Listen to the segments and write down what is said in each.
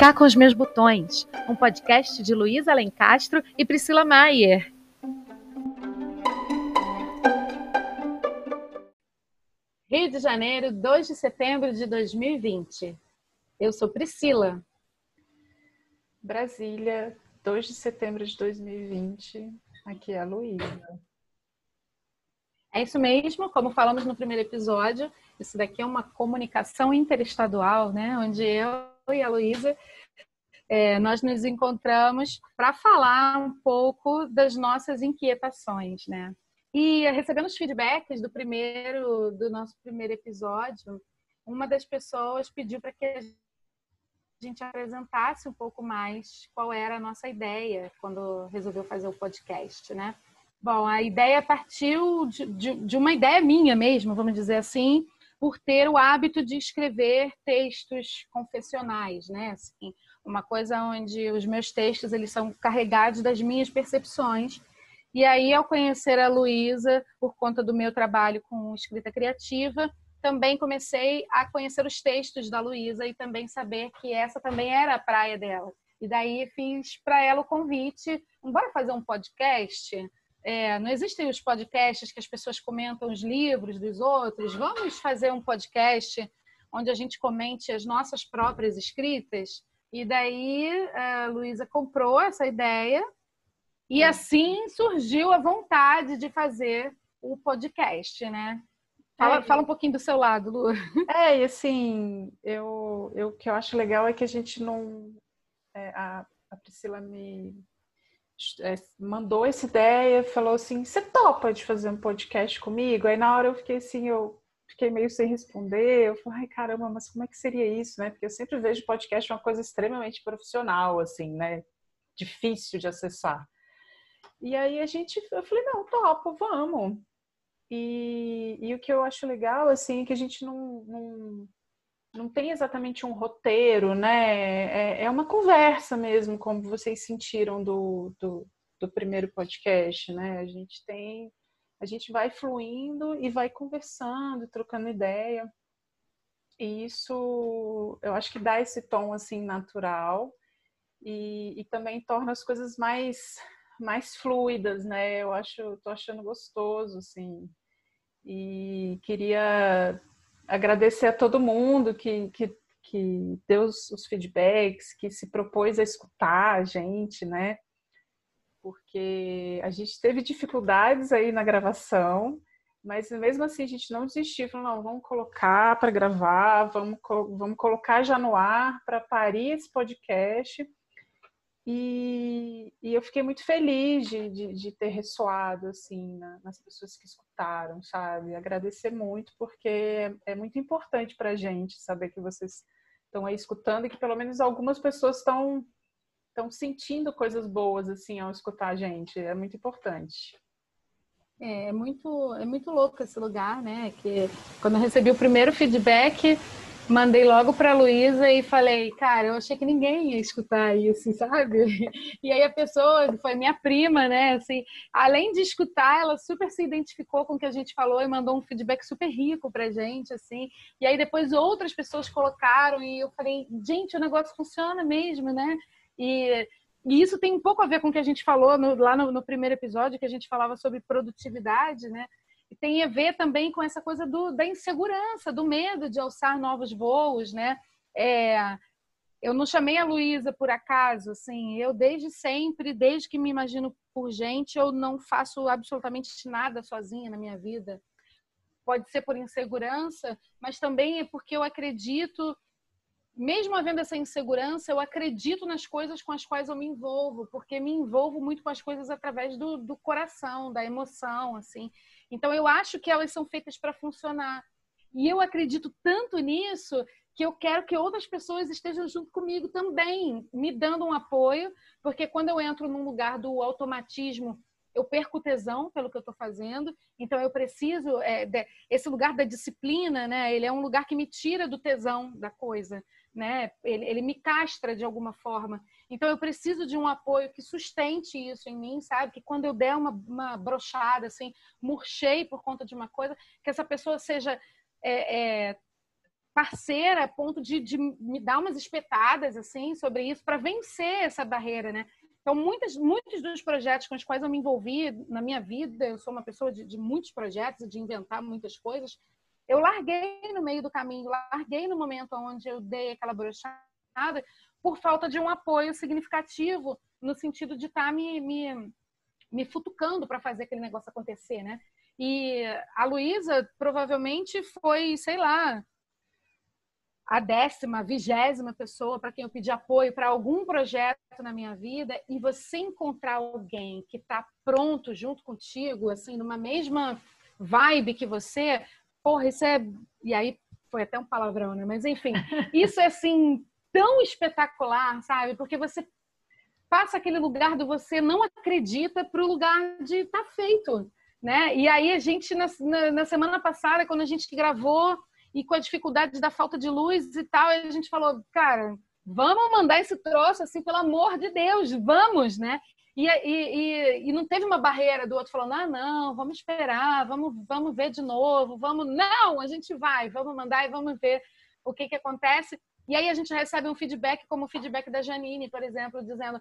Cá com os Meus Botões, um podcast de Luísa Alencastro e Priscila Maier. Rio de Janeiro, 2 de setembro de 2020. Eu sou Priscila. Brasília, 2 de setembro de 2020. Aqui é a Luísa. É isso mesmo, como falamos no primeiro episódio, isso daqui é uma comunicação interestadual, né? Onde eu e a Luísa é, nós nos encontramos para falar um pouco das nossas inquietações, né? E recebendo os feedbacks do primeiro, do nosso primeiro episódio, uma das pessoas pediu para que a gente apresentasse um pouco mais qual era a nossa ideia quando resolveu fazer o podcast, né? Bom, a ideia partiu de, de, de, uma ideia minha mesmo, vamos dizer assim, por ter o hábito de escrever textos confessionais, né? Assim, uma coisa onde os meus textos eles são carregados das minhas percepções. E aí, ao conhecer a Luísa, por conta do meu trabalho com escrita criativa, também comecei a conhecer os textos da Luísa e também saber que essa também era a praia dela. E daí fiz para ela o convite, bora fazer um podcast? É, não existem os podcasts que as pessoas comentam os livros dos outros. Vamos fazer um podcast onde a gente comente as nossas próprias escritas. E daí a Luísa comprou essa ideia e assim surgiu a vontade de fazer o podcast, né? Fala, é, fala um pouquinho do seu lado, Lu. É, e assim, eu, eu, o que eu acho legal é que a gente não. É, a, a Priscila me é, mandou essa ideia, falou assim: você topa de fazer um podcast comigo? Aí na hora eu fiquei assim, eu fiquei meio sem responder. Eu falei, ai caramba, mas como é que seria isso, né? Porque eu sempre vejo podcast uma coisa extremamente profissional, assim, né? Difícil de acessar. E aí a gente, eu falei, não, topo, vamos. E, e o que eu acho legal, assim, é que a gente não, não não tem exatamente um roteiro, né? É, é, uma conversa mesmo, como vocês sentiram do, do, do, primeiro podcast, né? A gente tem, a gente vai fluindo e vai conversando, trocando ideia. E isso, eu acho que dá esse tom assim natural e, e também torna as coisas mais mais fluidas, né? Eu acho, tô achando gostoso, assim. E queria agradecer a todo mundo que, que, que deu os, feedbacks, que se propôs a escutar a gente, né? Porque a gente teve dificuldades aí na gravação, mas mesmo assim a gente não desistiu, falou, não, vamos colocar para gravar, vamos, vamos colocar já no ar para parir esse podcast e, e, eu fiquei muito feliz de, de, de ter ressoado assim na, nas pessoas que escutaram, sabe? Agradecer muito porque é, é muito importante para a gente saber que vocês estão aí escutando e que pelo menos algumas pessoas estão estão sentindo coisas boas assim ao escutar a gente. É muito importante. É, é muito é muito louco esse lugar, né? Que quando eu recebi o primeiro feedback mandei logo para Luísa e falei, cara, eu achei que ninguém ia escutar isso, sabe? E aí a pessoa, foi minha prima, né? Assim, além de escutar, ela super se identificou com o que a gente falou e mandou um feedback super rico pra gente, assim. E aí depois outras pessoas colocaram e eu falei, gente, o negócio funciona mesmo, né? E, e isso tem um pouco a ver com o que a gente falou no, lá no, no primeiro episódio, que a gente falava sobre produtividade, né? Tem a ver também com essa coisa do, da insegurança, do medo de alçar novos voos, né? É, eu não chamei a Luísa por acaso, assim, eu desde sempre, desde que me imagino por gente, eu não faço absolutamente nada sozinha na minha vida. Pode ser por insegurança, mas também é porque eu acredito, mesmo havendo essa insegurança, eu acredito nas coisas com as quais eu me envolvo, porque me envolvo muito com as coisas através do, do coração, da emoção, assim. Então, eu acho que elas são feitas para funcionar. E eu acredito tanto nisso que eu quero que outras pessoas estejam junto comigo também, me dando um apoio, porque quando eu entro num lugar do automatismo, eu perco tesão pelo que eu estou fazendo, então eu preciso é, de, esse lugar da disciplina, né? Ele é um lugar que me tira do tesão da coisa, né? Ele, ele me castra de alguma forma. Então eu preciso de um apoio que sustente isso em mim, sabe? Que quando eu der uma, uma brochada, assim, murchei por conta de uma coisa, que essa pessoa seja é, é, parceira a ponto de, de me dar umas espetadas assim sobre isso para vencer essa barreira, né? Então, muitas, muitos dos projetos com os quais eu me envolvi na minha vida, eu sou uma pessoa de, de muitos projetos, de inventar muitas coisas, eu larguei no meio do caminho, larguei no momento onde eu dei aquela brochada por falta de um apoio significativo no sentido de estar tá me, me, me futucando para fazer aquele negócio acontecer, né? E a Luísa provavelmente foi, sei lá, a décima, vigésima pessoa para quem eu pedi apoio para algum projeto na minha vida e você encontrar alguém que está pronto junto contigo, assim, numa mesma vibe que você, porra, isso é. E aí foi até um palavrão, né? Mas enfim, isso é assim tão espetacular, sabe? Porque você passa aquele lugar do você não acredita para o lugar de tá feito, né? E aí a gente na, na, na semana passada, quando a gente gravou e com a dificuldade da falta de luz e tal, a gente falou, cara, vamos mandar esse troço assim, pelo amor de Deus, vamos, né? E, e, e, e, não teve uma barreira do outro falando, ah, não, vamos esperar, vamos, vamos ver de novo, vamos. Não, a gente vai, vamos mandar e vamos ver o que, que acontece. E aí a gente recebe um feedback, como o feedback da Janine, por exemplo, dizendo: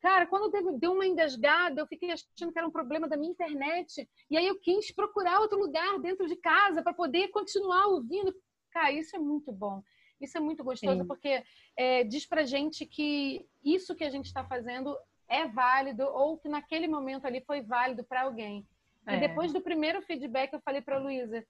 Cara, quando deu uma engasgada, eu fiquei achando que era um problema da minha internet. E aí eu quis procurar outro lugar dentro de casa para poder continuar ouvindo. Cara, isso é muito bom. Isso é muito gostoso, Sim. porque é, diz pra gente que isso que a gente está fazendo é válido ou que naquele momento ali foi válido para alguém. É. E depois do primeiro feedback, eu falei para Luísa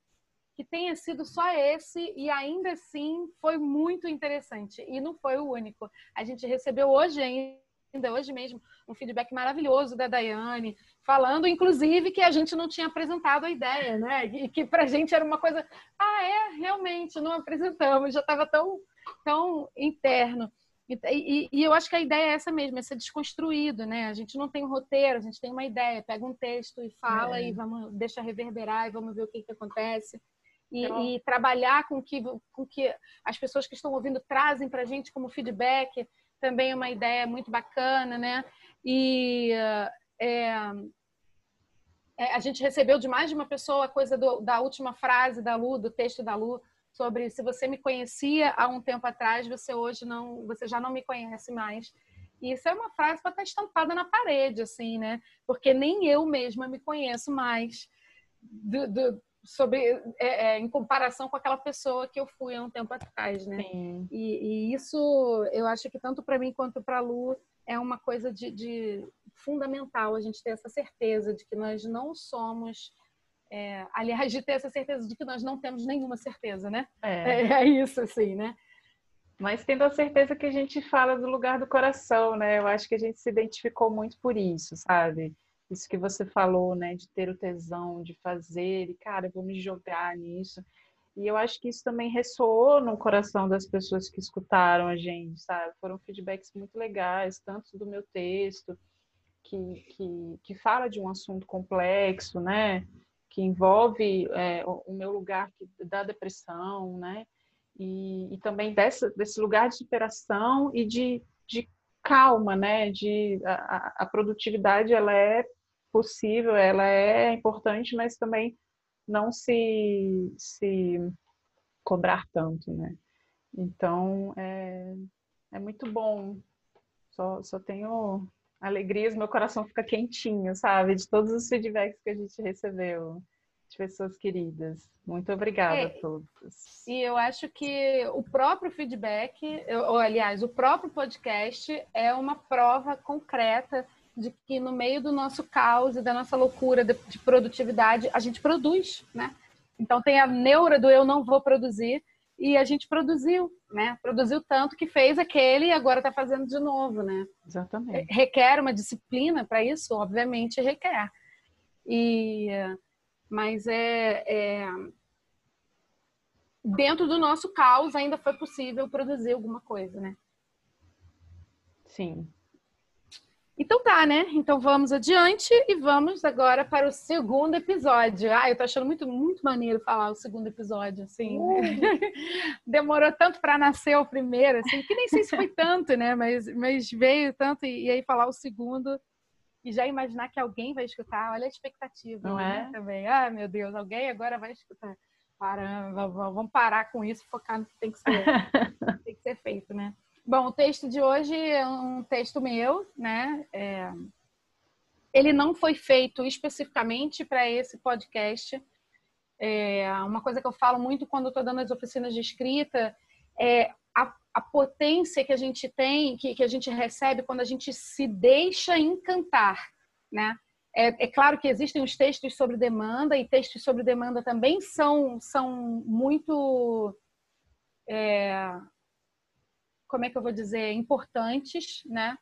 que tenha sido só esse e ainda assim foi muito interessante. E não foi o único. A gente recebeu hoje ainda hoje mesmo um feedback maravilhoso da Daiane, falando, inclusive, que a gente não tinha apresentado a ideia, né? E que para a gente era uma coisa, ah, é, realmente, não apresentamos, já estava tão, tão interno. E, e, e, eu acho que a ideia é essa mesmo, é ser desconstruído, né? A gente não tem um roteiro, a gente tem uma ideia, pega um texto e fala é. e vamos deixa reverberar e vamos ver o que, que acontece. E, então... e, trabalhar com que, com que as pessoas que estão ouvindo trazem para a gente como feedback também é uma ideia muito bacana, né? E é, é, a gente recebeu de mais de uma pessoa a coisa do, da última frase da Lu, do texto da Lu, sobre se você me conhecia há um tempo atrás, você hoje não, você já não me conhece mais. E isso é uma frase para estar estampada na parede, assim, né? Porque nem eu mesma me conheço mais do, do, sobre é, é, em comparação com aquela pessoa que eu fui há um tempo atrás, né? E, e, isso eu acho que tanto para mim quanto para a Lu é uma coisa de, de, fundamental a gente ter essa certeza de que nós não somos é, aliás de ter essa certeza de que nós não temos nenhuma certeza, né? É, é, é isso assim, né? Mas tendo a certeza que a gente fala do lugar do coração, né? Eu acho que a gente se identificou muito por isso, sabe? isso que você falou, né, de ter o tesão de fazer, e cara, eu vou me jogar nisso. E eu acho que isso também ressoou no coração das pessoas que escutaram a gente, sabe? Foram feedbacks muito legais, tanto do meu texto, que, que, que fala de um assunto complexo, né? Que envolve é, o meu lugar da depressão, né? E, e também dessa, desse lugar de superação e de, de calma, né? De a, a produtividade ela é possível, ela é importante, mas também não se, se cobrar tanto, né? Então, é, é muito bom. Só, só tenho alegrias, meu coração fica quentinho, sabe? De todos os feedbacks que a gente recebeu de pessoas queridas. Muito obrigada é, a todos. E eu acho que o próprio feedback, ou aliás, o próprio podcast é uma prova concreta de que no meio do nosso caos e da nossa loucura de, de produtividade, a gente produz, né? Então tem a neura do eu não vou produzir e a gente produziu, né? Produziu tanto que fez aquele e agora está fazendo de novo, né? Exatamente. Requer uma disciplina para isso, obviamente requer. E mas é, é, dentro do nosso caos ainda foi possível produzir alguma coisa, né? Sim. Então tá, né? Então vamos adiante e vamos agora para o segundo episódio. Ah, eu tô achando muito, muito maneiro falar o segundo episódio, assim. Uh. Demorou tanto para nascer o primeiro, assim, que nem sei se foi tanto, né? Mas, mas veio tanto e, e aí falar o segundo e já imaginar que alguém vai escutar. Olha a expectativa, não né? é? Também. Ah, meu Deus, alguém agora vai escutar. para, vamos parar com isso, focar no que tem que ser, tem que ser feito? Bom, o texto de hoje é um texto meu, né? É, ele não foi feito especificamente para esse podcast. É, uma coisa que eu falo muito quando estou dando as oficinas de escrita é a, a potência que a gente tem, que, que a gente recebe quando a gente se deixa encantar, né? É, é, claro que existem os textos sobre demanda e textos sobre demanda também são, são muito, é, como é que eu vou dizer, importantes, né?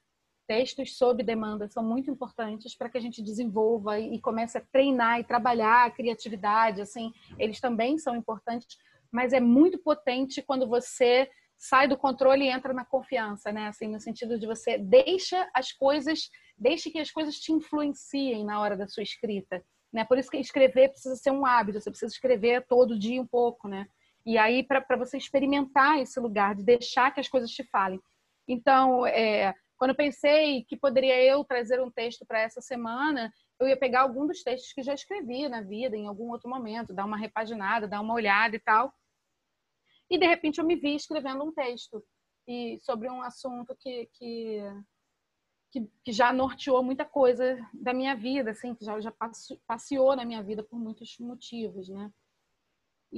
Textos sob demanda são muito importantes para que a gente desenvolva e, comece a treinar e trabalhar a criatividade, assim, eles também são importantes, mas é muito potente quando você sai do controle e entra na confiança, né? Assim, no sentido de você deixa as coisas, deixe que as coisas te influenciem na hora da sua escrita, né? Por isso que escrever precisa ser um hábito, você precisa escrever todo dia um pouco, né? E aí para você experimentar esse lugar de deixar que as coisas te falem. Então, é, quando eu pensei que poderia eu trazer um texto para essa semana, eu ia pegar algum dos textos que já escrevi na vida, em algum outro momento, dar uma repaginada, dar uma olhada e tal. E de repente eu me vi escrevendo um texto e sobre um assunto que, que, que, que já norteou muita coisa da minha vida, assim, que já, já passeou na minha vida por muitos motivos, né?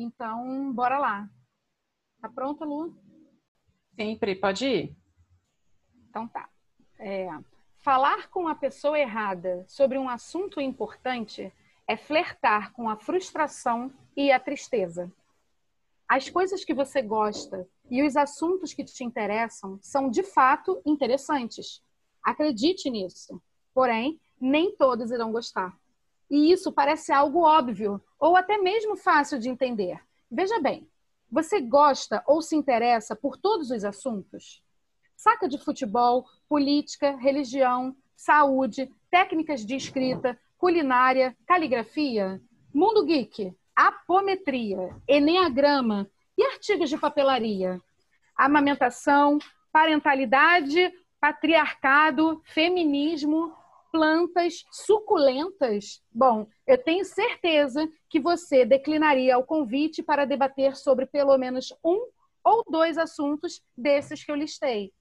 Então, bora lá. Tá pronta, Lu? Sempre, pode ir. Então tá. É, falar com a pessoa errada sobre um assunto importante é flertar com a frustração e a tristeza. As coisas que você gosta e os assuntos que te interessam são de fato interessantes. Acredite nisso. Porém, nem todos irão gostar. E isso parece algo óbvio ou até mesmo fácil de entender. Veja bem, você gosta ou se interessa por todos os assuntos? Saca de futebol, política, religião, saúde, técnicas de escrita, culinária, caligrafia? Mundo geek, apometria, eneagrama e artigos de papelaria. Amamentação, parentalidade, patriarcado, feminismo, plantas suculentas. Bom, eu tenho certeza que você declinaria o convite para debater sobre pelo menos um ou dois assuntos desses que eu listei.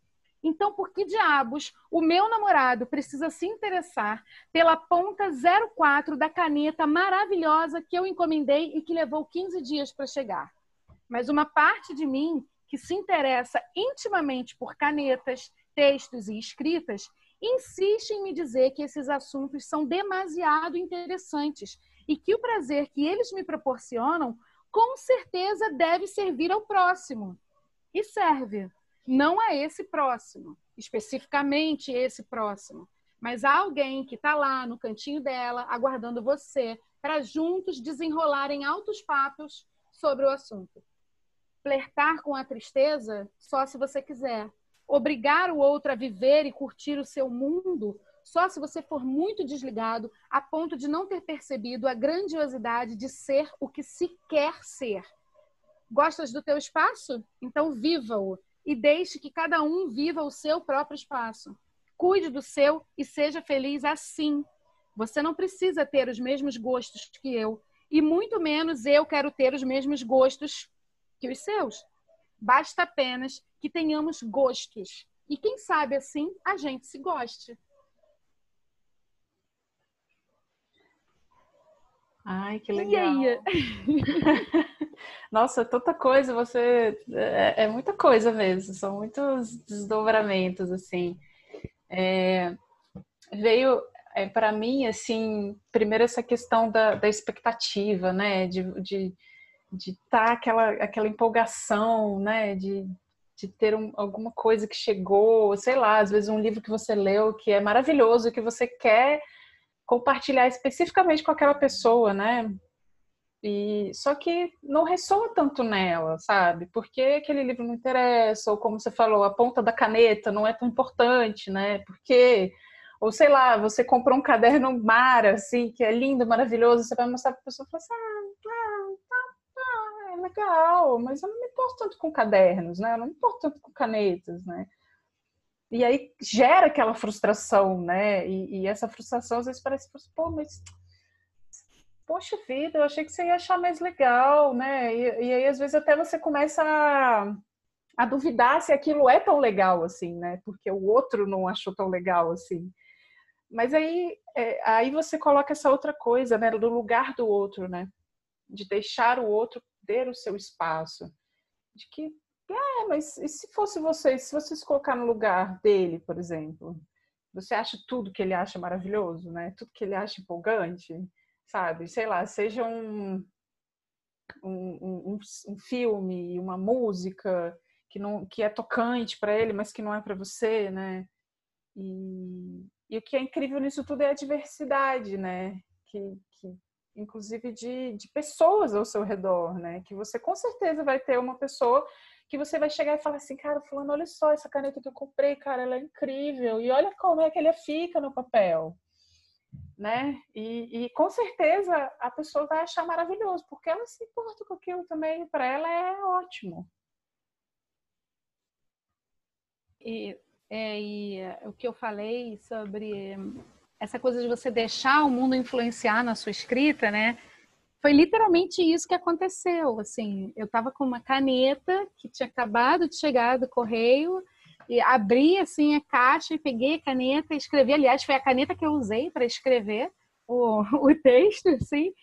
Então, por que diabos o meu namorado precisa se interessar pela ponta 04 da caneta maravilhosa que eu encomendei e que levou 15 dias para chegar? Mas uma parte de mim que se interessa intimamente por canetas, textos e escritas insiste em me dizer que esses assuntos são demasiado interessantes e que o prazer que eles me proporcionam com certeza deve servir ao próximo. E serve não a esse próximo, especificamente esse próximo, mas a alguém que está lá no cantinho dela, aguardando você, para juntos desenrolarem altos papos sobre o assunto. Flertar com a tristeza só se você quiser. Obrigar o outro a viver e curtir o seu mundo só se você for muito desligado a ponto de não ter percebido a grandiosidade de ser o que se quer ser. Gostas do teu espaço? Então viva-o e deixe que cada um viva o seu próprio espaço. Cuide do seu e seja feliz assim. Você não precisa ter os mesmos gostos que eu, e muito menos eu quero ter os mesmos gostos que os seus. Basta apenas que tenhamos gostos. E quem sabe assim a gente se goste. Ai, que legal. E aí? Nossa, tanta coisa, você. É, é, muita coisa mesmo, são muitos desdobramentos, assim. É, veio é, para mim, assim, primeiro essa questão da, da expectativa, né? De estar de, de tá aquela, aquela empolgação, né? De, de ter um, alguma coisa que chegou, sei lá, às vezes um livro que você leu que é maravilhoso, que você quer compartilhar especificamente com aquela pessoa, né? E só que não ressoa tanto nela, sabe? Porque aquele livro não interessa, ou como você falou, a ponta da caneta não é tão importante, né? Porque ou sei lá, você comprou um caderno Mara, assim, que é lindo, maravilhoso, você vai mostrar para a pessoa e fala assim, ah, legal, mas eu não me importo tanto com cadernos, né? Eu não me importo tanto com canetas, né? E aí gera aquela frustração, né? E, e essa frustração às vezes parece, pô, mas poxa vida, eu achei que você ia achar mais legal, né? E, e aí, às vezes, até você começa a, a, duvidar se aquilo é tão legal assim, né? Porque o outro não achou tão legal assim. Mas aí, é, aí você coloca essa outra coisa, né? Do lugar do outro, né? De deixar o outro ter o seu espaço. De que, é, mas e se fosse você, se você se colocar no lugar dele, por exemplo? Você acha tudo que ele acha maravilhoso, né? Tudo que ele acha empolgante? sabe? Sei lá, seja um, um, um, um filme, uma música que, não, que é tocante para ele, mas que não é para você, né? E, e o que é incrível nisso tudo é a diversidade, né? Que, que inclusive de, de pessoas ao seu redor, né? Que você com certeza vai ter uma pessoa que você vai chegar e falar assim, cara, fulano, olha só essa caneta que eu comprei, cara, ela é incrível. E olha como é que ele fica no papel né? E, e, com certeza a pessoa vai achar maravilhoso, porque ela se importa com aquilo também, para ela é ótimo. E, é, e o que eu falei sobre essa coisa de você deixar o mundo influenciar na sua escrita, né? Foi literalmente isso que aconteceu. Assim, eu estava com uma caneta que tinha acabado de chegar do correio e abri assim a caixa e peguei a caneta e escrevi. Aliás, foi a caneta que eu usei para escrever o, o texto, assim.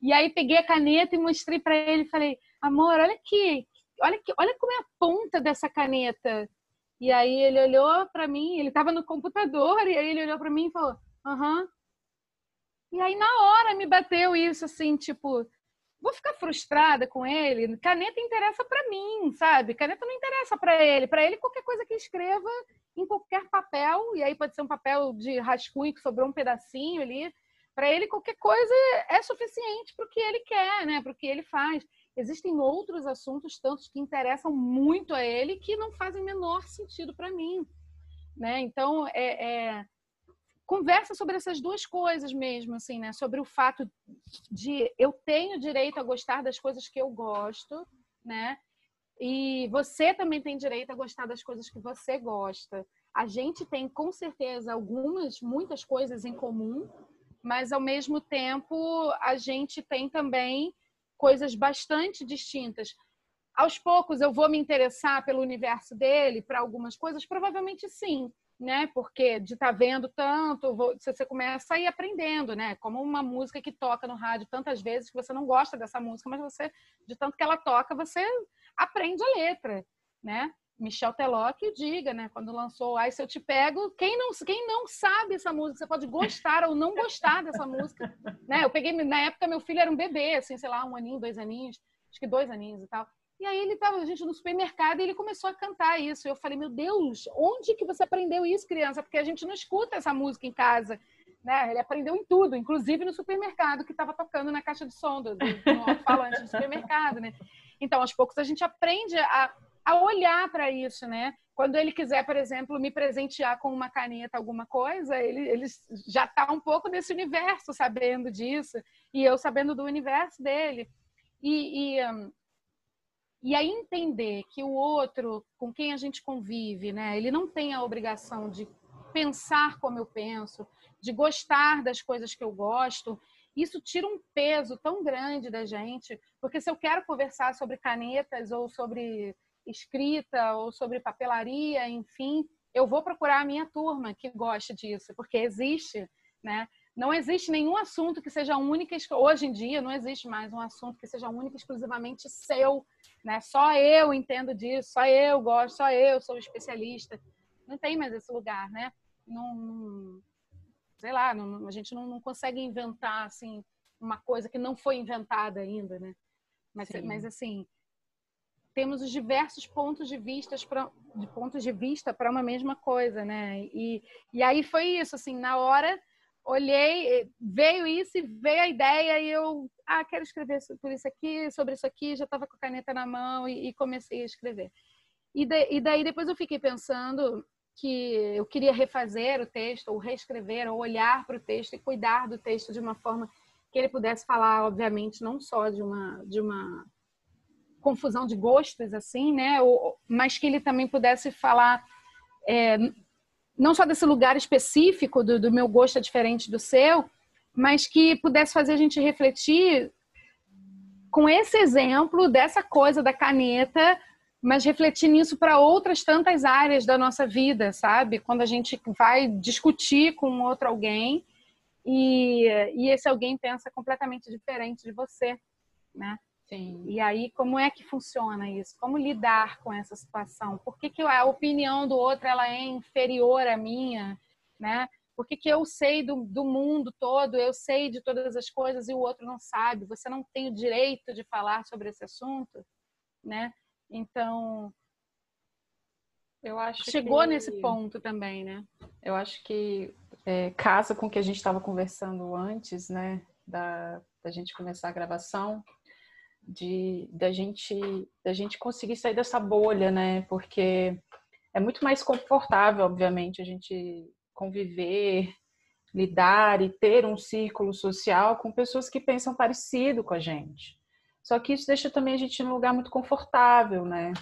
E aí peguei a caneta e mostrei para ele falei: "Amor, olha aqui, olha aqui, olha como é a ponta dessa caneta". E aí ele olhou para mim, ele estava no computador e aí ele olhou para mim e falou: "Aham". E aí na hora me bateu isso assim, tipo, vou ficar frustrada com ele. Caneta interessa para mim, sabe? Caneta não interessa para ele. Para ele, qualquer coisa que escreva em qualquer papel, e aí pode ser um papel de rascunho que sobrou um pedacinho ali. Para ele, qualquer coisa é suficiente para o que ele quer, né? Para o que ele faz. Existem outros assuntos, tantos que interessam muito a ele, que não fazem menor sentido para mim. Né? Então, é, é conversa sobre essas duas coisas mesmo, assim, né? Sobre o fato de eu tenho direito a gostar das coisas que eu gosto, né? E você também tem direito a gostar das coisas que você gosta. A gente tem com certeza algumas, muitas coisas em comum, mas ao mesmo tempo a gente tem também coisas bastante distintas. Aos poucos eu vou me interessar pelo universo dele, para algumas coisas, provavelmente sim né? Porque de estar tá vendo tanto, você começa a ir aprendendo, né? Como uma música que toca no rádio tantas vezes que você não gosta dessa música, mas você, de tanto que ela toca, você aprende a letra, né? Michel Teló que diga, né? Quando lançou Ai Se Eu Te Pego, quem não, quem não sabe essa música, você pode gostar ou não gostar dessa música, né? Eu peguei, na época, meu filho era um bebê, assim, sei lá, um aninho, dois aninhos, acho que dois aninhos e tal. E aí ele estava, a gente, no supermercado e ele começou a cantar isso. Eu falei, meu Deus, onde que você aprendeu isso, criança? Porque a gente não escuta essa música em casa. Né? Ele aprendeu em tudo, inclusive no supermercado, que estava tocando na caixa de som do, do, do falante do supermercado, né? Então, aos poucos, a gente aprende a, a olhar para isso, né? Quando ele quiser, por exemplo, me presentear com uma caneta, alguma coisa, ele, ele já está um pouco nesse universo, sabendo disso, e eu sabendo do universo dele. E, e um, e aí entender que o outro com quem a gente convive, né, ele não tem a obrigação de pensar como eu penso, de gostar das coisas que eu gosto, isso tira um peso tão grande da gente, porque se eu quero conversar sobre canetas ou sobre escrita ou sobre papelaria, enfim, eu vou procurar a minha turma que gosta disso, porque existe, né? Não existe nenhum assunto que seja única, hoje em dia não existe mais um assunto que seja único exclusivamente seu, né? Só eu entendo disso, só eu gosto, só eu sou especialista. Não tem mais esse lugar, né? Não, sei lá, não, a gente não, não, consegue inventar assim uma coisa que não foi inventada ainda, né? Mas, mas assim, temos os diversos pontos de vista para de pontos de vista para uma mesma coisa, né? E, e aí foi isso, assim, na hora olhei, veio isso e veio a ideia e eu, ah, quero escrever por isso aqui, sobre isso aqui, já estava com a caneta na mão e, e comecei a escrever. E, de, e, daí depois eu fiquei pensando que eu queria refazer o texto, ou reescrever, ou olhar para o texto e cuidar do texto de uma forma que ele pudesse falar, obviamente, não só de uma, de uma confusão de gostos, assim, né? Ou, mas que ele também pudesse falar é, não só desse lugar específico do, do meu gosto é diferente do seu, mas que pudesse fazer a gente refletir com esse exemplo dessa coisa da caneta, mas refletir nisso para outras tantas áreas da nossa vida, sabe? Quando a gente vai discutir com outro alguém e, e esse alguém pensa completamente diferente de você, né? Sim. E aí, como é que funciona isso? Como lidar com essa situação? Por que, que a opinião do outro ela é inferior à minha, né? Por que, que eu sei do, do mundo todo, eu sei de todas as coisas e o outro não sabe? Você não tem o direito de falar sobre esse assunto, né? Então, eu acho chegou que... nesse ponto também, né? Eu acho que é, casa com o que a gente estava conversando antes, né? Da, da gente começar a gravação, de da gente da gente conseguir sair dessa bolha, né? Porque é muito mais confortável, obviamente, a gente conviver, lidar e ter um círculo social com pessoas que pensam parecido com a gente. Só que isso deixa também a gente num lugar muito confortável, né?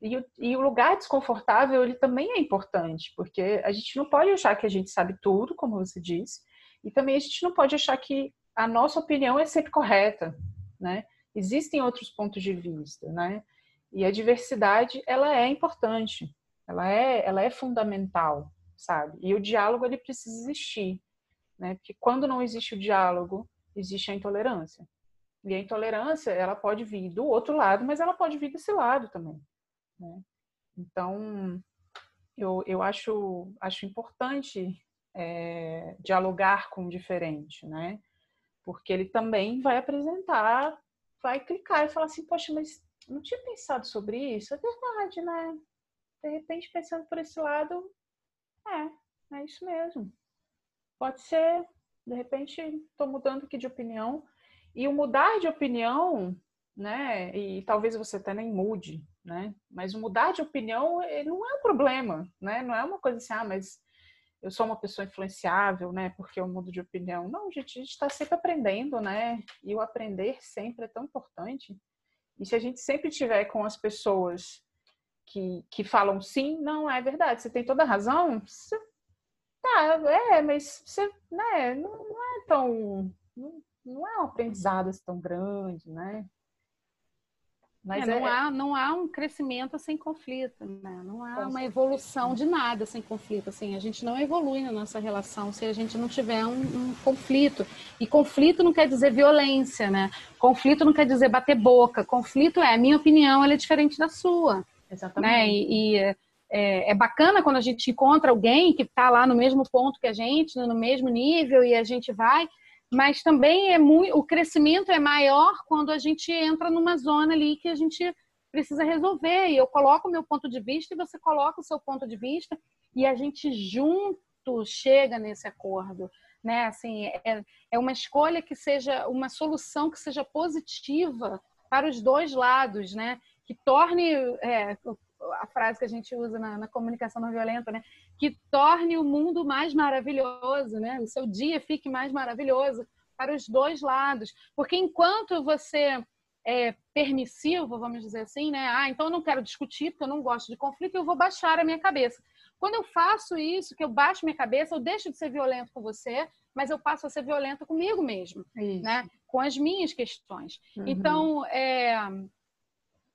E o, e o lugar desconfortável, ele também é importante, porque a gente não pode achar que a gente sabe tudo, como você disse, e também a gente não pode achar que a nossa opinião é sempre correta, né? Existem outros pontos de vista, né? E a diversidade, ela é importante, ela é, ela é fundamental, sabe? E o diálogo, ele precisa existir, né? Porque quando não existe o diálogo, existe a intolerância. E a intolerância, ela pode vir do outro lado, mas ela pode vir desse lado também. Né? Então, eu, eu acho, acho importante é, dialogar com o diferente, né? Porque ele também vai apresentar, vai clicar e falar assim, poxa, mas não tinha pensado sobre isso? É verdade, né? De repente, pensando por esse lado, é, é isso mesmo. Pode ser, de repente, estou mudando aqui de opinião, e o mudar de opinião, né? E talvez você até nem mude, né? Mas o mudar de opinião não é um problema, né? Não é uma coisa assim, ah, mas eu sou uma pessoa influenciável, né? Porque eu mudo de opinião. Não, gente, a gente está sempre aprendendo, né? E o aprender sempre é tão importante. E se a gente sempre tiver com as pessoas que, que falam sim, não é verdade, você tem toda a razão, você, tá, é, mas você, né, não, não é tão. Não, não é um aprendizado assim tão grande, né? Mas é, não, é... há, não há um crescimento sem conflito, né? Não há uma evolução de nada sem conflito. Assim, a gente não evolui na nossa relação se a gente não tiver um, um, conflito. E conflito não quer dizer violência, né? Conflito não quer dizer bater boca. Conflito é a minha opinião, ela é diferente da sua. Exatamente. Né? E, e é, é, bacana quando a gente encontra alguém que está lá no mesmo ponto que a gente, no mesmo nível, e a gente vai mas também é muito, o crescimento é maior quando a gente entra numa zona ali que a gente precisa resolver. E eu coloco o meu ponto de vista e você coloca o seu ponto de vista e a gente junto chega nesse acordo. Né? Assim, é, é uma escolha que seja uma solução que seja positiva para os dois lados, né? Que torne é, a frase que a gente usa na, na, comunicação não violenta, né? Que torne o mundo mais maravilhoso, né? O seu dia fique mais maravilhoso para os dois lados. Porque enquanto você é permissivo, vamos dizer assim, né? Ah, então eu não quero discutir porque eu não gosto de conflito, eu vou baixar a minha cabeça. Quando eu faço isso, que eu baixo minha cabeça, eu deixo de ser violento com você, mas eu passo a ser violenta comigo mesmo, isso. né? Com as minhas questões. Uhum. Então, é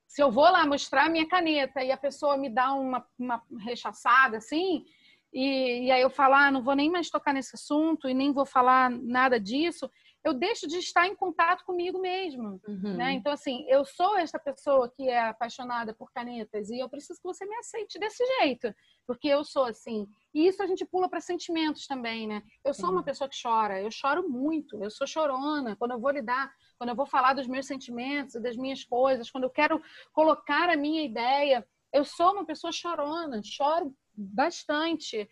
se eu vou lá mostrar minha caneta e a pessoa me dá uma, uma rechaçada assim, e, e aí eu falar, ah, não vou nem mais tocar nesse assunto e nem vou falar nada disso, eu deixo de estar em contato comigo mesmo, uhum. né? Então, assim, eu sou essa pessoa que é apaixonada por canetas e eu preciso que você me aceite desse jeito, porque eu sou assim. E isso a gente pula para sentimentos também, né? Eu sou uma pessoa que chora, eu choro muito, eu sou chorona. Quando eu vou lidar, quando eu vou falar dos meus sentimentos, das minhas coisas, quando eu quero colocar a minha ideia, eu sou uma pessoa chorona, choro bastante.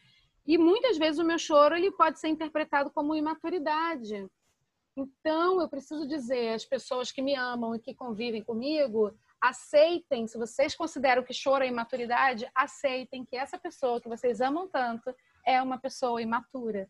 E muitas vezes o meu choro ele pode ser interpretado como imaturidade. Então, eu preciso dizer às pessoas que me amam e que convivem comigo, aceitem, se vocês consideram que choro é imaturidade, aceitem que essa pessoa que vocês amam tanto é uma pessoa imatura.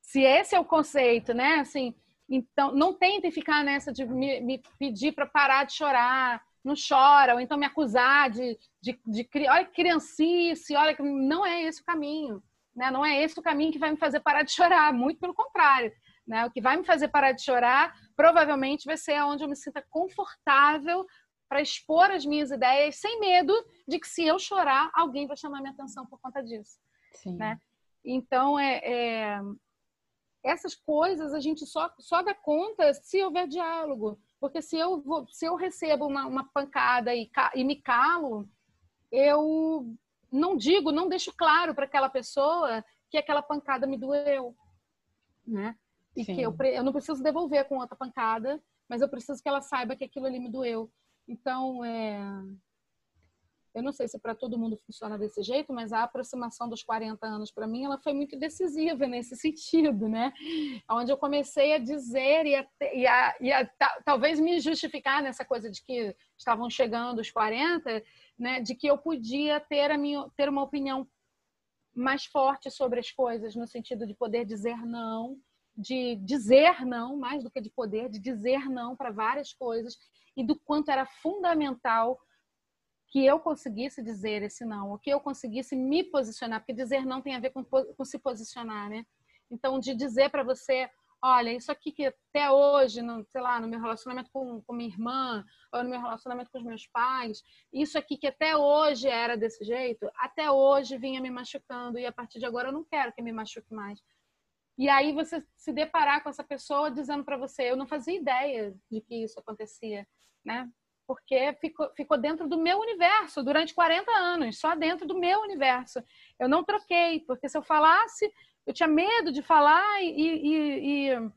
Se esse é o conceito, né? Assim, então, não tentem ficar nessa de me, me pedir para parar de chorar, não chora, ou então me acusar de, de, de, de olha que criancice, olha que não é esse o caminho, né? Não é esse o caminho que vai me fazer parar de chorar, muito pelo contrário Né? O que vai me fazer parar de chorar provavelmente vai ser onde eu me sinta confortável para expor as minhas ideias sem medo de que se eu chorar, alguém vai chamar minha atenção por conta disso. Sim. Né? Então, é, é, essas coisas a gente só, só dá conta se houver diálogo. Porque se eu, vou, se eu recebo uma, uma pancada e, e me calo, eu não digo, não deixo claro para aquela pessoa que aquela pancada me doeu. Né? E Sim. que eu, eu não preciso devolver com outra pancada, mas eu preciso que ela saiba que aquilo ali me doeu. Então, é... eu não sei se para todo mundo funciona desse jeito, mas a aproximação dos 40 anos para mim, ela foi muito decisiva nesse sentido, né? Onde eu comecei a dizer e a, e a, e a talvez me justificar nessa coisa de que estavam chegando os 40, né? De que eu podia ter a minha ter uma opinião mais forte sobre as coisas, no sentido de poder dizer não, de dizer não, mais do que de poder, de dizer não para várias coisas e do quanto era fundamental que eu conseguisse dizer esse não, ou que eu conseguisse me posicionar, porque dizer não tem a ver com, com se posicionar, né? Então, de dizer para você, olha, isso aqui que até hoje, no, sei lá, no meu relacionamento com, com minha irmã, ou no meu relacionamento com os meus pais, isso aqui que até hoje era desse jeito, até hoje vinha me machucando, e a partir de agora eu não quero que me machuque mais. E aí você se deparar com essa pessoa dizendo para você, eu não fazia ideia de que isso acontecia, né? Porque ficou, ficou dentro do meu universo durante 40 anos, só dentro do meu universo. Eu não troquei, porque se eu falasse, eu tinha medo de falar e, e, e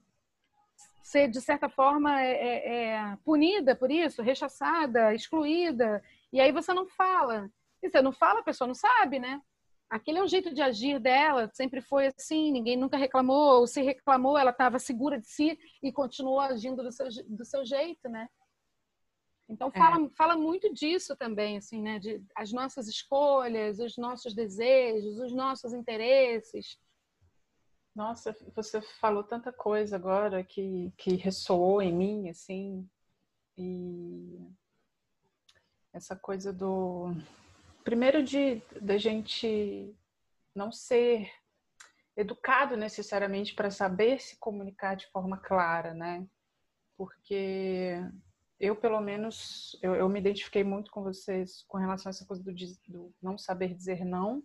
ser, de certa forma, é, é, é, punida por isso, rechaçada, excluída. E aí você não fala. E você não fala, a pessoa não sabe, né? Aquele é o jeito de agir dela, sempre foi assim, ninguém nunca reclamou, ou se reclamou, ela estava segura de si e continuou agindo do seu, do seu jeito, né? Então fala, é. fala muito disso também, assim, né? De as nossas escolhas, os nossos desejos, os nossos interesses. Nossa, você falou tanta coisa agora que, que ressoou em mim, assim, e essa coisa do primeiro de da gente não ser educado necessariamente para saber se comunicar de forma clara, né? Porque eu, pelo menos, eu, eu me identifiquei muito com vocês com relação a essa coisa do, do não saber dizer não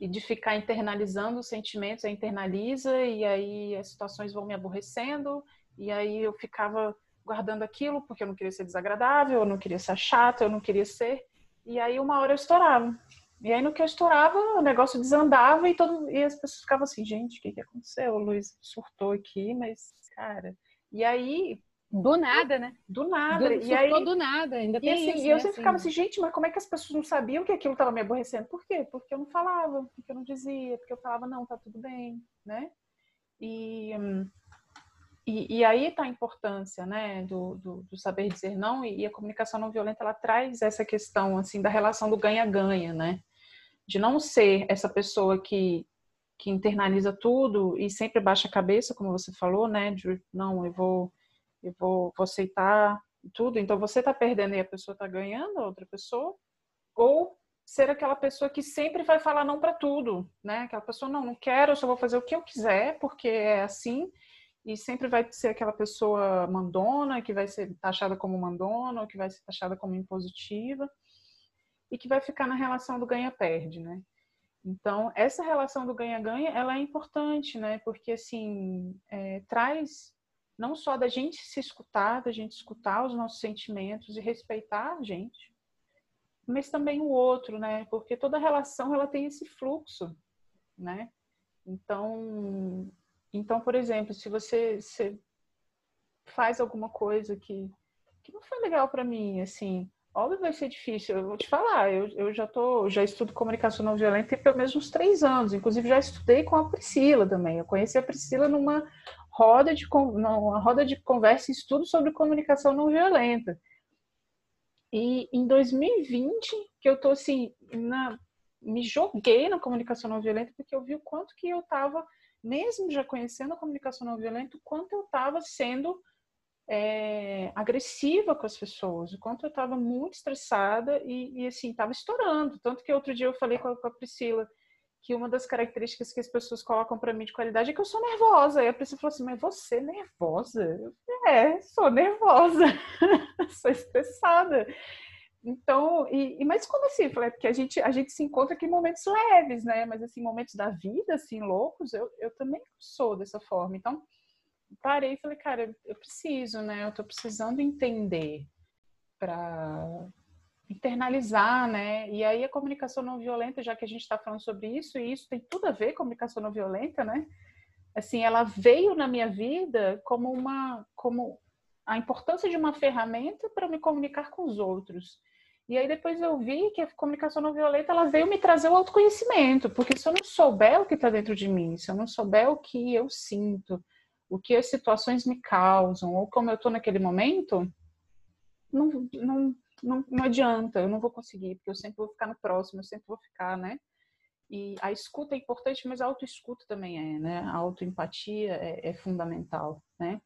e de ficar internalizando os sentimentos, aí internaliza e aí as situações vão me aborrecendo e aí eu ficava guardando aquilo porque eu não queria ser desagradável, eu não queria ser chata, eu não queria ser e aí uma hora eu estourava. E aí no que eu estourava, o negócio desandava e, todo, e as pessoas ficavam assim, gente, o que, que aconteceu? O Luiz surtou aqui, mas, cara. E aí. Do nada, né? Do nada. Do, e aí, do nada, ainda tem e assim, isso. E eu né? sempre ficava assim, gente, mas como é que as pessoas não sabiam que aquilo estava me aborrecendo? Por quê? Porque eu não falava, porque eu não dizia, porque eu falava, não, tá tudo bem, né? E. Hum, e, e, aí está a importância né, do, do, do, saber dizer não e, a comunicação não violenta ela traz essa questão assim da relação do ganha-ganha, né? De não ser essa pessoa que, que internaliza tudo e sempre baixa a cabeça, como você falou, né? De não, eu vou, eu vou, vou aceitar tudo. Então você está perdendo e a pessoa está ganhando, a outra pessoa. Ou ser aquela pessoa que sempre vai falar não para tudo, né? Aquela pessoa, não, não quero, eu só vou fazer o que eu quiser, porque é assim e sempre vai ser aquela pessoa mandona, que vai ser taxada como mandona, ou que vai ser taxada como impositiva, e que vai ficar na relação do ganha-perde, né? Então, essa relação do ganha-ganha, ela é importante, né? Porque, assim, é, traz não só da gente se escutar, da gente escutar os nossos sentimentos e respeitar a gente, mas também o outro, né? Porque toda relação, ela tem esse fluxo, né? Então, então, por exemplo, se você, você faz alguma coisa que, que não foi legal para mim, assim, óbvio vai ser difícil. Eu vou te falar, eu, eu já tô, já estudo comunicação não violenta pelo menos uns três anos. Inclusive já estudei com a Priscila também. Eu conheci a Priscila numa roda de numa roda de conversa e estudo sobre comunicação não violenta. E em 2020 que eu tô assim, na, me joguei na comunicação não violenta porque eu vi o quanto que eu estava mesmo já conhecendo a comunicação não violenta, o quanto eu estava sendo é, agressiva com as pessoas, o quanto eu estava muito estressada e, e assim, estava estourando. Tanto que outro dia eu falei com a, com a, Priscila, que uma das características que as pessoas colocam para mim de qualidade é que eu sou nervosa. E a Priscila falou assim: Mas você é nervosa? Eu é, sou nervosa, sou estressada. Então, e, e, mas como assim? Falei, porque a gente, a gente se encontra aqui em momentos leves, né? Mas assim, momentos da vida, assim, loucos, eu, eu também sou dessa forma. Então, parei e falei, cara, eu preciso, né? Eu tô precisando entender para internalizar, né? E aí a comunicação não violenta, já que a gente está falando sobre isso, e isso tem tudo a ver com comunicação não violenta, né? Assim, ela veio na minha vida como uma, como a importância de uma ferramenta para me comunicar com os outros. E aí depois eu vi que a comunicação não violenta ela veio me trazer o autoconhecimento, porque se eu não souber o que está dentro de mim, se eu não souber o que eu sinto, o que as situações me causam, ou como eu estou naquele momento, não, não, não, não adianta, eu não vou conseguir, porque eu sempre vou ficar no próximo, eu sempre vou ficar, né? E a escuta é importante, mas a autoescuta também é, né? A autoempatia é, é fundamental, né?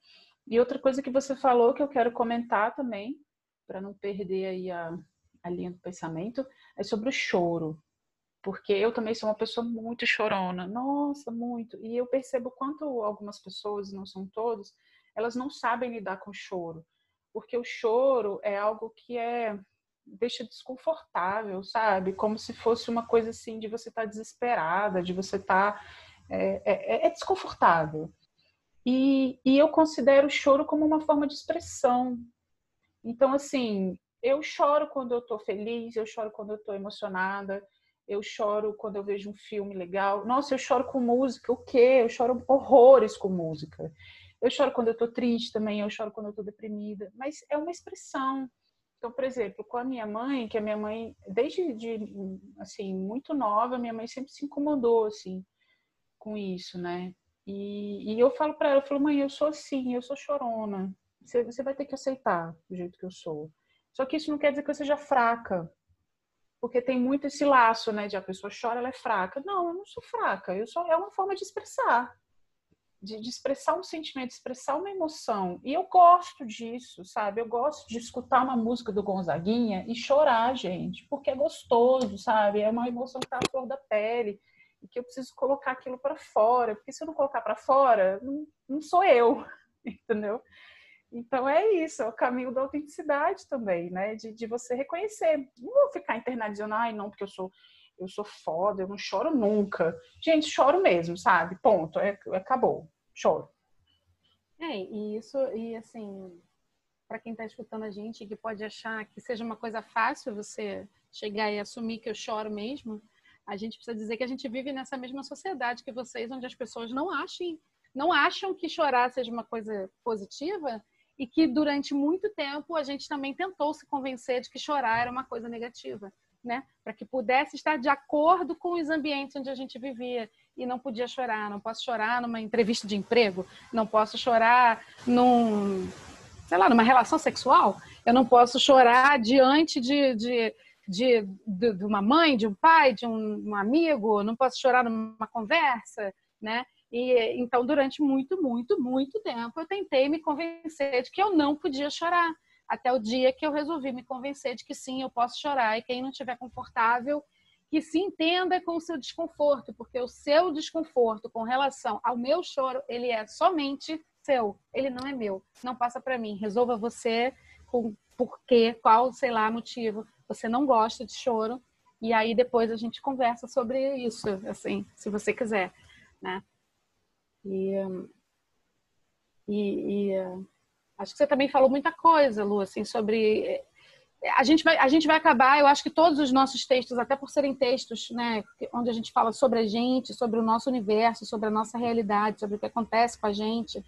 E outra coisa que você falou que eu quero comentar também, para não perder aí a, a linha do pensamento, é sobre o choro. Porque eu também sou uma pessoa muito chorona, nossa, muito. E eu percebo quanto algumas pessoas, não são todos, elas não sabem lidar com o choro porque o choro é algo que é deixa desconfortável, sabe? Como se fosse uma coisa assim de você estar tá desesperada, de você estar tá, é, é, é, desconfortável. E, e eu considero o choro como uma forma de expressão. Então, assim, eu choro quando eu tô feliz, eu choro quando eu tô emocionada, eu choro quando eu vejo um filme legal. Nossa, eu choro com música. O quê? Eu choro horrores com música. Eu choro quando eu estou triste também, eu choro quando eu estou deprimida, mas é uma expressão. Então, por exemplo, com a minha mãe, que a minha mãe, desde de, assim, muito nova, minha mãe sempre se incomodou, assim, com isso, né? E, e eu falo para ela, eu falo, mãe, eu sou assim, eu sou chorona. Você, você vai ter que aceitar do jeito que eu sou. Só que isso não quer dizer que eu seja fraca. Porque tem muito esse laço, né? De a pessoa chora, ela é fraca. Não, eu não sou fraca. Eu sou, é uma forma de expressar de, de, expressar um sentimento, de expressar uma emoção. E eu gosto disso, sabe? Eu gosto de escutar uma música do Gonzaguinha e chorar, gente, porque é gostoso, sabe? É uma emoção que tá à flor da pele e que eu preciso colocar aquilo para fora, porque se eu não colocar para fora, não, não sou eu, entendeu? Então é isso, é o caminho da autenticidade também, né? De, de você reconhecer. Não vou ficar internalizando, ai, não, porque eu sou eu sou foda, eu não choro nunca. Gente, choro mesmo, sabe? Ponto, é, acabou, choro. É, e isso, e assim, para quem está escutando a gente que pode achar que seja uma coisa fácil você chegar e assumir que eu choro mesmo, a gente precisa dizer que a gente vive nessa mesma sociedade que vocês, onde as pessoas não achem, não acham que chorar seja uma coisa positiva e que durante muito tempo a gente também tentou se convencer de que chorar era uma coisa negativa né? Para que pudesse estar de acordo com os ambientes onde a gente vivia e não podia chorar. Não posso chorar numa entrevista de emprego, não posso chorar num, sei lá, numa relação sexual. Eu não posso chorar diante de, de, de, de, de uma mãe, de um pai, de um, um amigo. Não posso chorar numa conversa, né? E então, durante muito, muito, muito tempo, eu tentei me convencer de que eu não podia chorar até o dia que eu resolvi me convencer de que sim, eu posso chorar e quem não estiver confortável que se entenda com o seu desconforto, porque o seu desconforto com relação ao meu choro, ele é somente seu, ele não é meu, não passa para mim. Resolva você com porquê, qual, sei lá, motivo você não gosta de choro e aí depois a gente conversa sobre isso, assim, se você quiser, né? E, e, e Acho que você também falou muita coisa, Lu, assim, sobre eh, a gente vai a gente vai acabar, eu acho que todos os nossos textos, até por serem textos, né, onde a gente fala sobre a gente, sobre o nosso universo, sobre a nossa realidade, sobre o que acontece com a gente,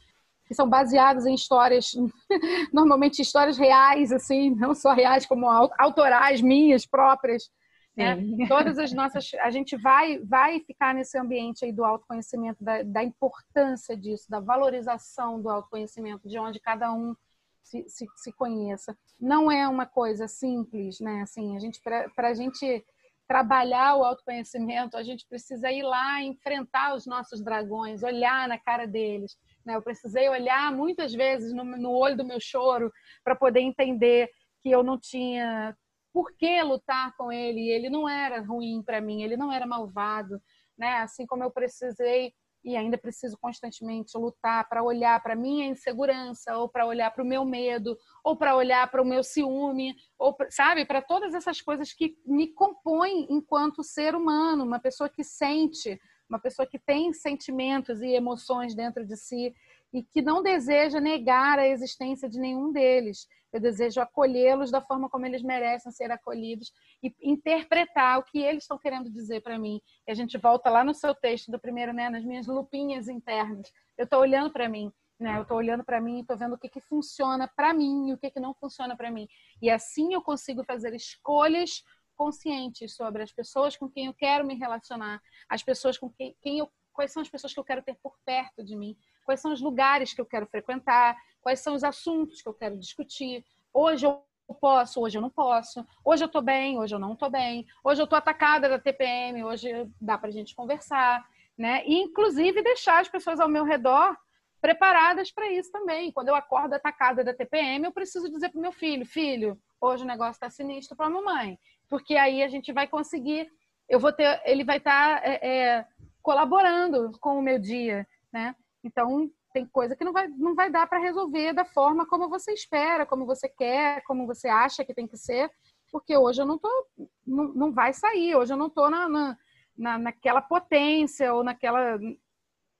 que são baseados em histórias, normalmente histórias reais, assim, não só reais como autorais minhas próprias, né? Todas as nossas, a gente vai vai ficar nesse ambiente aí do autoconhecimento, da, da importância disso, da valorização do autoconhecimento, de onde cada um se, se, se conheça. Não é uma coisa simples, né? Assim, a gente para a gente trabalhar o autoconhecimento, a gente precisa ir lá enfrentar os nossos dragões, olhar na cara deles. Né? Eu precisei olhar muitas vezes no, no olho do meu choro para poder entender que eu não tinha por que lutar com ele? Ele não era ruim para mim, ele não era malvado, né? Assim como eu precisei e ainda preciso constantemente lutar para olhar para minha insegurança ou para olhar para o meu medo ou para olhar para o meu ciúme ou sabe para todas essas coisas que me compõem enquanto ser humano uma pessoa que sente uma pessoa que tem sentimentos e emoções dentro de si e que não deseja negar a existência de nenhum deles. Eu desejo acolhê-los da forma como eles merecem ser acolhidos e interpretar o que eles estão querendo dizer para mim. E a gente volta lá no seu texto do primeiro, né, nas minhas lupinhas internas. Eu estou olhando para mim, né? Eu estou olhando para mim e estou vendo o que, que funciona para mim e o que, que não funciona para mim. E assim eu consigo fazer escolhas conscientes sobre as pessoas com quem eu quero me relacionar, as pessoas com quem, quem eu quais são as pessoas que eu quero ter por perto de mim, quais são os lugares que eu quero frequentar, quais são os assuntos que eu quero discutir. Hoje eu posso, hoje eu não posso. Hoje eu estou bem, hoje eu não estou bem. Hoje eu estou atacada da TPM, hoje dá para a gente conversar, né? E inclusive deixar as pessoas ao meu redor preparadas para isso também. Quando eu acordo atacada da TPM, eu preciso dizer para o meu filho, filho, hoje o negócio está sinistro para a mamãe, porque aí a gente vai conseguir, eu vou ter, ele vai estar tá, é, é, colaborando com o meu dia, né? Então, tem coisa que não vai, não vai dar para resolver da forma como você espera, como você quer, como você acha que tem que ser, porque hoje eu não tô, não, não vai sair, hoje eu não tô na, na, na, naquela potência ou naquela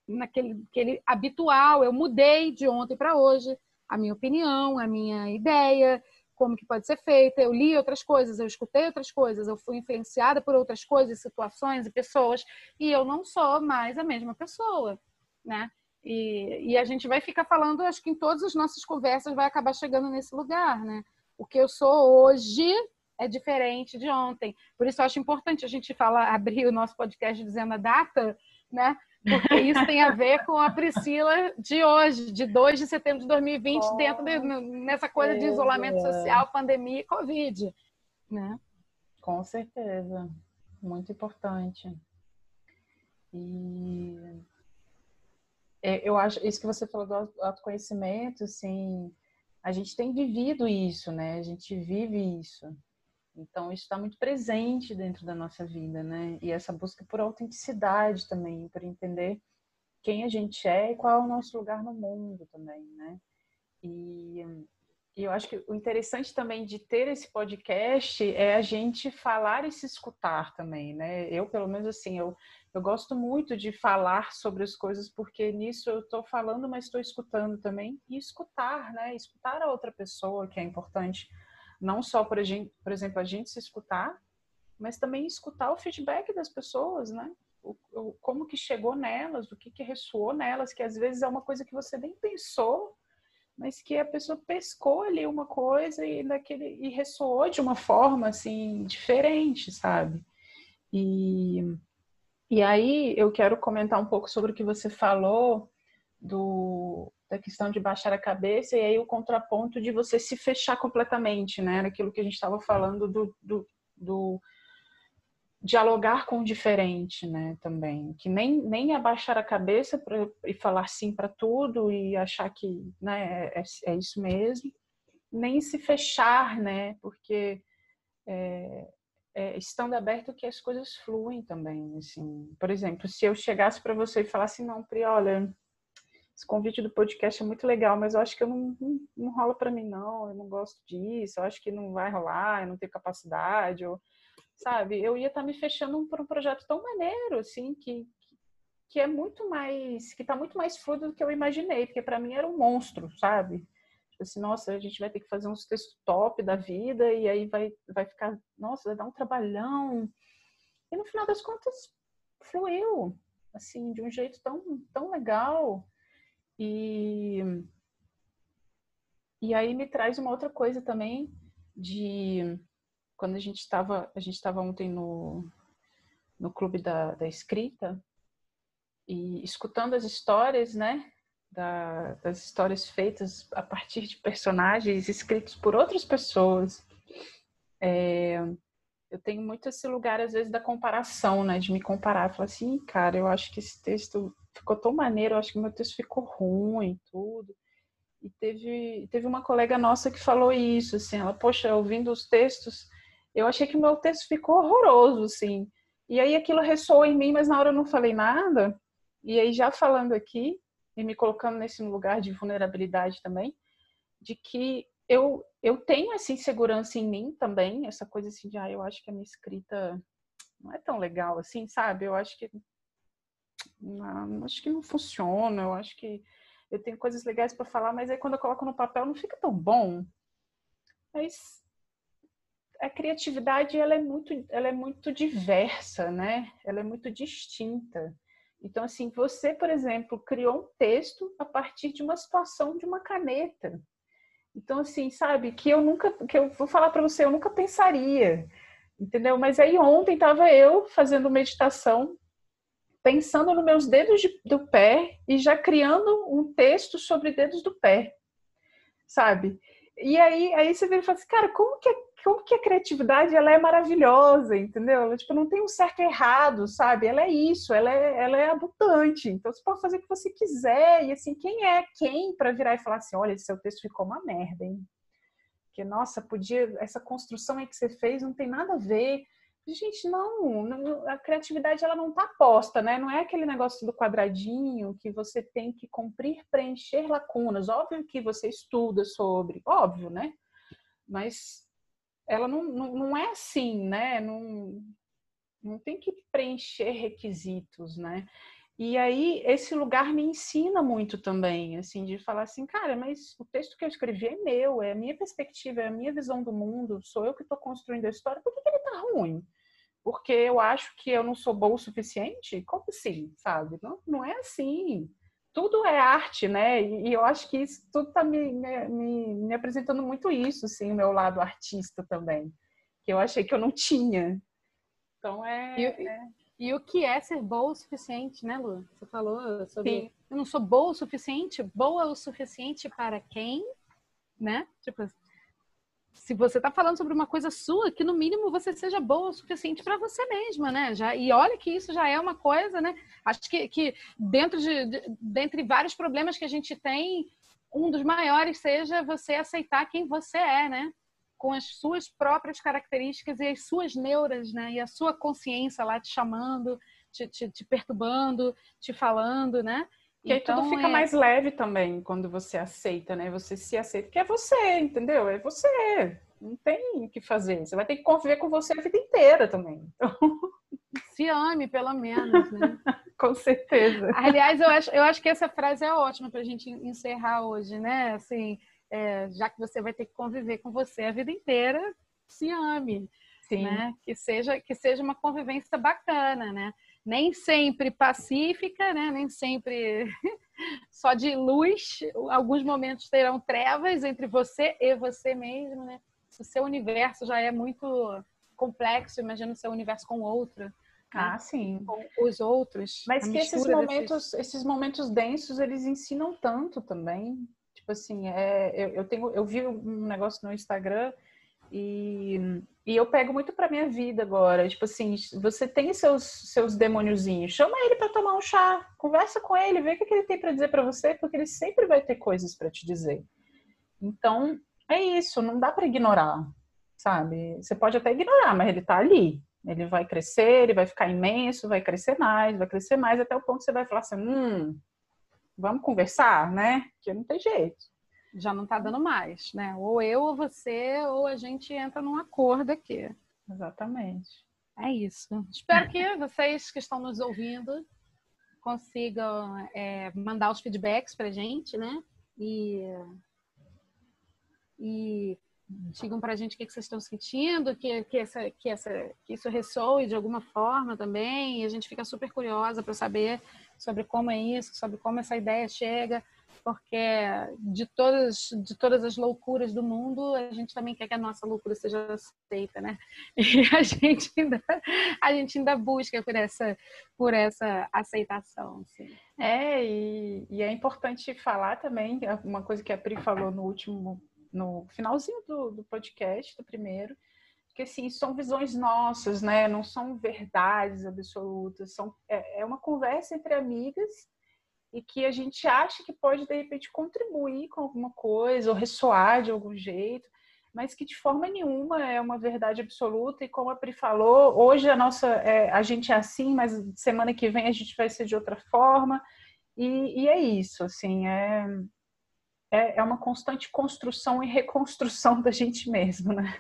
naquele aquele habitual, eu mudei de ontem para hoje a minha opinião, a minha ideia, como que pode ser feita. Eu li outras coisas, eu escutei outras coisas, eu fui influenciada por outras coisas, situações e pessoas, e eu não sou mais a mesma pessoa, né? E, e a gente vai ficar falando, acho que em todas as nossas conversas vai acabar chegando nesse lugar, né? O que eu sou hoje é diferente de ontem. Por isso eu acho importante a gente falar, abrir o nosso podcast dizendo a data, né? Porque isso tem a ver com a Priscila de hoje, de 2 de setembro de 2020, oh, dentro de, nessa coisa de isolamento social, pandemia e Covid. Né? Com certeza. Muito importante. E eu acho isso que você falou do autoconhecimento, assim, a gente tem vivido isso, né? A gente vive isso. Então, isso está muito presente dentro da nossa vida, né? E essa busca por autenticidade também, por entender quem a gente é e qual é o nosso lugar no mundo também, né? E, e eu acho que o interessante também de ter esse podcast é a gente falar e se escutar também, né? Eu, pelo menos assim, eu, eu gosto muito de falar sobre as coisas porque nisso eu estou falando, mas estou escutando também. E escutar, né? Escutar a outra pessoa, que é importante não só por, gente, por exemplo, a gente se escutar, mas também escutar o feedback das pessoas, né? O, o, como que chegou nelas, o que que ressoou nelas, que às vezes é uma coisa que você nem pensou, mas que a pessoa pescou ali uma coisa e daquele e ressoou de uma forma assim diferente, sabe? E e aí eu quero comentar um pouco sobre o que você falou do da questão de baixar a cabeça e aí o contraponto de você se fechar completamente, né? Aquilo que a gente estava falando do, do, do, dialogar com o diferente, né? Também que nem nem abaixar a cabeça pra, e falar sim para tudo e achar que, né? É, é, isso mesmo, nem se fechar, né? Porque é, é, estando aberto que as coisas fluem também, assim. Por exemplo, se eu chegasse para você e falasse não, Pri, olha esse convite do podcast é muito legal, mas eu acho que eu não, não, não rola para mim, não. Eu não gosto disso, eu acho que não vai rolar, eu não tenho capacidade, ou, sabe? Eu ia estar tá me fechando para um projeto tão maneiro, assim, que, que é muito mais, que está muito mais fluido do que eu imaginei, porque para mim era um monstro, sabe? Tipo assim, nossa, a gente vai ter que fazer uns textos top da vida, e aí vai, vai ficar, nossa, vai dar um trabalhão. E no final das contas, fluiu, assim, de um jeito tão, tão legal. E, e aí me traz uma outra coisa também de quando a gente estava a gente estava ontem no, no clube da, da escrita e escutando as histórias, né? Da, das histórias feitas a partir de personagens escritos por outras pessoas. É, eu tenho muito esse lugar, às vezes, da comparação, né? De me comparar. Falar assim, cara, eu acho que esse texto ficou tão maneiro, eu acho que meu texto ficou ruim, tudo. E teve, teve uma colega nossa que falou isso, assim, ela, poxa, ouvindo os textos, eu achei que o meu texto ficou horroroso, assim. E aí aquilo ressoou em mim, mas na hora eu não falei nada. E aí já falando aqui e me colocando nesse lugar de vulnerabilidade também, de que eu eu tenho essa insegurança em mim também, essa coisa assim de, ah, eu acho que a minha escrita não é tão legal assim, sabe? Eu acho que não, acho que não funciona, eu acho que eu tenho coisas legais para falar, mas aí quando eu coloco no papel não fica tão bom. Mas a criatividade ela é muito, ela é muito diversa, né? Ela é muito distinta. Então, assim, você, por exemplo, criou um texto a partir de uma situação de uma caneta. Então, assim, sabe, que eu nunca, que eu vou falar para você, eu nunca pensaria, entendeu? Mas aí ontem estava eu fazendo meditação, pensando nos meus dedos de, do pé e já criando um texto sobre dedos do pé, sabe? E aí, aí você vê e fala assim, cara, como que, como que a criatividade ela é maravilhosa, entendeu? Ela, tipo, não tem um certo errado, sabe? Ela é isso, ela é, ela é abundante. Então você pode fazer o que você quiser. E assim, quem é quem para virar e falar assim, olha, seu texto ficou uma merda, hein? Que, nossa, podia, essa construção aí que você fez não tem nada a ver. Gente, não, a criatividade ela não está posta, né? Não é aquele negócio do quadradinho que você tem que cumprir, preencher lacunas. Óbvio que você estuda sobre, óbvio, né? Mas ela não, não, não é assim, né? Não, não tem que preencher requisitos, né? E aí esse lugar me ensina muito também, assim, de falar assim, cara, mas o texto que eu escrevi é meu, é a minha perspectiva, é a minha visão do mundo, sou eu que estou construindo a história, por que, que ele tá ruim? porque eu acho que eu não sou boa o suficiente? Como assim, sabe? Não, não é assim. Tudo é arte, né? E, eu acho que isso tudo está me, me, me, apresentando muito isso, assim, o meu lado artista também, que eu achei que eu não tinha. Então é. E, é... e o que é ser boa o suficiente, né, Lu? Você falou sobre. Sim. Eu não sou boa o suficiente, boa o suficiente para quem, né? Tipo, se você está falando sobre uma coisa sua, que no mínimo você seja boa o suficiente para você mesma, né? Já, e olha que isso já é uma coisa, né? Acho que, que dentro de, de, dentre vários problemas que a gente tem, um dos maiores seja você aceitar quem você é, né? Com as suas próprias características e as suas neuras, né? E a sua consciência lá te chamando, te, te, te perturbando, te falando, né? Que então, aí tudo fica é... mais leve também quando você aceita, né? Você se aceita, que é você, entendeu? É você. Não tem o que fazer. Você vai ter que conviver com você a vida inteira também. Então... Se ame, pelo menos, né? com certeza. Aliás, eu acho, eu acho que essa frase é ótima para a gente encerrar hoje, né? Assim, é, já que você vai ter que conviver com você a vida inteira, se ame. Sim. Né? Que, seja, que seja uma convivência bacana, né? Nem sempre pacífica, né? nem sempre só de luz. Alguns momentos terão trevas entre você e você mesmo. Né? O seu universo já é muito complexo, imagina o seu universo com outro. Né? Ah, né? sim. Com os outros. Mas que esses momentos, desses... esses momentos densos, eles ensinam tanto também. Tipo assim, é, eu, eu, tenho, eu vi um negócio no Instagram e, e eu pego muito para minha vida agora. Tipo assim, você tem seus, seus demôniozinhos, chama ele para tomar um chá, conversa com ele, vê o que, que ele tem para dizer para você, porque ele sempre vai ter coisas para te dizer. Então, é isso, não dá para ignorar, sabe? Você pode até ignorar, mas ele tá ali. Ele vai crescer, ele vai ficar imenso, vai crescer mais, vai crescer mais, até o ponto que você vai falar assim: hum, vamos conversar, né? Que não tem jeito já não está dando mais, né? Ou eu ou você, ou a gente entra num acordo aqui. Exatamente. É isso. Espero que vocês que estão nos ouvindo consigam é, mandar os feedbacks para a gente, né? E, e digam para a gente o que, vocês estão sentindo, que, que, essa, que, essa, que isso ressoe de alguma forma também. E a gente fica super curiosa para saber sobre como é isso, sobre como essa ideia chega porque de todas, de todas as loucuras do mundo, a gente também quer que a nossa loucura seja aceita, né? E a gente ainda, a gente ainda busca por essa, por essa aceitação. Assim. É, e, e é importante falar também, uma coisa que a Pri falou no último, no finalzinho do, do podcast, do primeiro, que assim, são visões nossas, né? Não são verdades absolutas, são, é, é uma conversa entre amigas e que a gente acha que pode, de repente, contribuir com alguma coisa ou ressoar de algum jeito. mas que de forma nenhuma é uma verdade absoluta. E como a Pri falou, hoje a nossa é, a gente é assim, mas semana que vem a gente vai ser de outra forma. E, e é isso, assim, é, é, é uma constante construção e reconstrução da gente mesmo, né?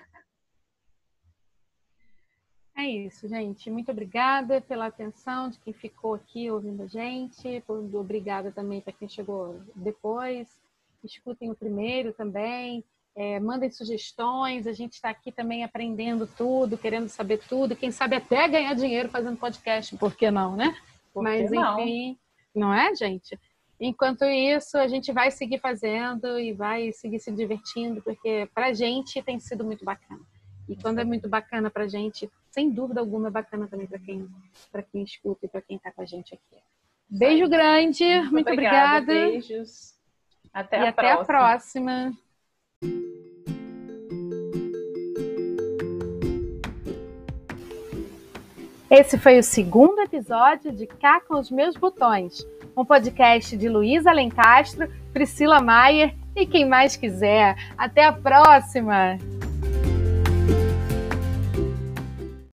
É isso, gente. Muito obrigada pela atenção de quem ficou aqui ouvindo a gente. Obrigada também para quem chegou depois. Escutem o primeiro também. É, mandem sugestões. A gente está aqui também aprendendo tudo, querendo saber tudo. Quem sabe até ganhar dinheiro fazendo podcast, por que não, né? Por Mas enfim, não? não é, gente? Enquanto isso, a gente vai seguir fazendo e vai seguir se divertindo, porque para a gente tem sido muito bacana. E quando é muito bacana para a gente, sem dúvida alguma, é bacana também para quem, quem escuta e para quem está com a gente aqui. Beijo grande, muito, muito obrigada. Beijos. Até e a até próxima. a próxima. Esse foi o segundo episódio de Cá com os Meus Botões, um podcast de Luísa Alencastro, Priscila Maier e quem mais quiser. Até a próxima!